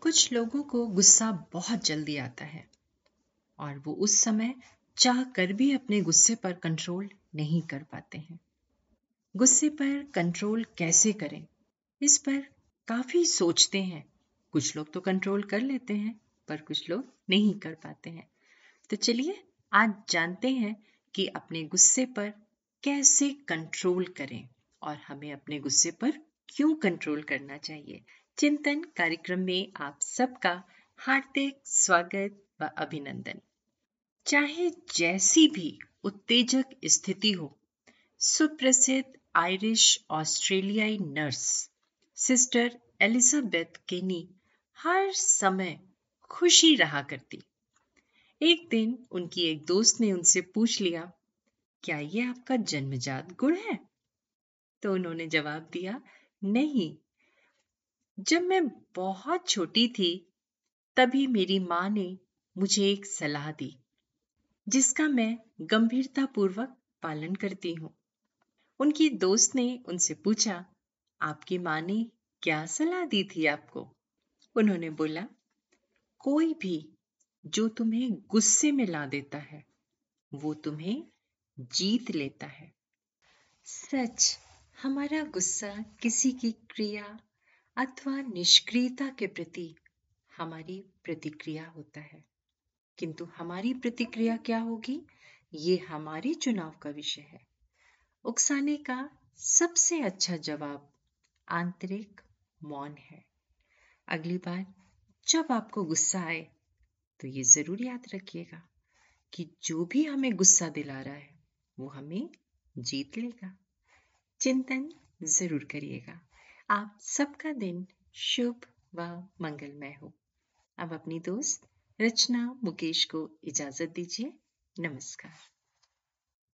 कुछ लोगों को गुस्सा बहुत जल्दी आता है और वो उस समय चाह कर भी अपने गुस्से पर कंट्रोल नहीं कर पाते हैं। गुस्से पर कंट्रोल कैसे करें? इस पर काफ़ी सोचते हैं। कुछ लोग तो कंट्रोल कर लेते हैं, पर कुछ लोग नहीं कर पाते हैं। तो चलिए, आज जानते हैं कि अपने गुस्से पर कैसे कंट्रोल करें और हमें अपने गुस्से पर क्यों कंट्रोल करना चाहिए। चिंतन कार्यक्रम में आप सबका हार्दिक स्वागत व अभिनंदन। चाहे जैसी भी उत्तेजक स्थिति हो, सुप्रसिद्ध आयरिश ऑस्ट्रेलियाई नर्स सिस्टर एलिजाबेथ केनी हर समय खुशी रहा करती। एक दिन उनकी एक दोस्त ने उनसे पूछ लिया, क्या ये आपका जन्मजात गुण है? तो उन्होंने जवाब दिया, नहीं जब मैं बहुत छोटी थी, तभी मेरी माँ ने मुझे एक सलाह दी, जिसका मैं गंभीरता पूर्वक पालन करती हूँ। उनकी दोस्त ने उनसे पूछा, आपकी माँ ने क्या सलाह दी थी आपको? उन्होंने बोला, कोई भी जो तुम्हें गुस्से में ला देता है, वो तुम्हें जीत लेता है। सच, हमारा गुस्सा किसी की क्रिया अथवा निष्क्रियता के प्रति हमारी प्रतिक्रिया होता है। किंतु हमारी प्रतिक्रिया क्या होगी? ये हमारे चुनाव का विषय है। उकसाने का सबसे अच्छा जवाब आंतरिक मौन है। अगली बार जब आपको गुस्सा आए तो ये ज़रूर याद रखिएगा कि जो भी हमें गुस्सा दिला रहा है, वो हमें जीत लेगा। चिंतन ज़रूर करिएगा। आप सबका दिन शुभ व मंगलमय हो। अब अपनी दोस्त रचना मुकेश को इजाज़त दीजिए। नमस्कार।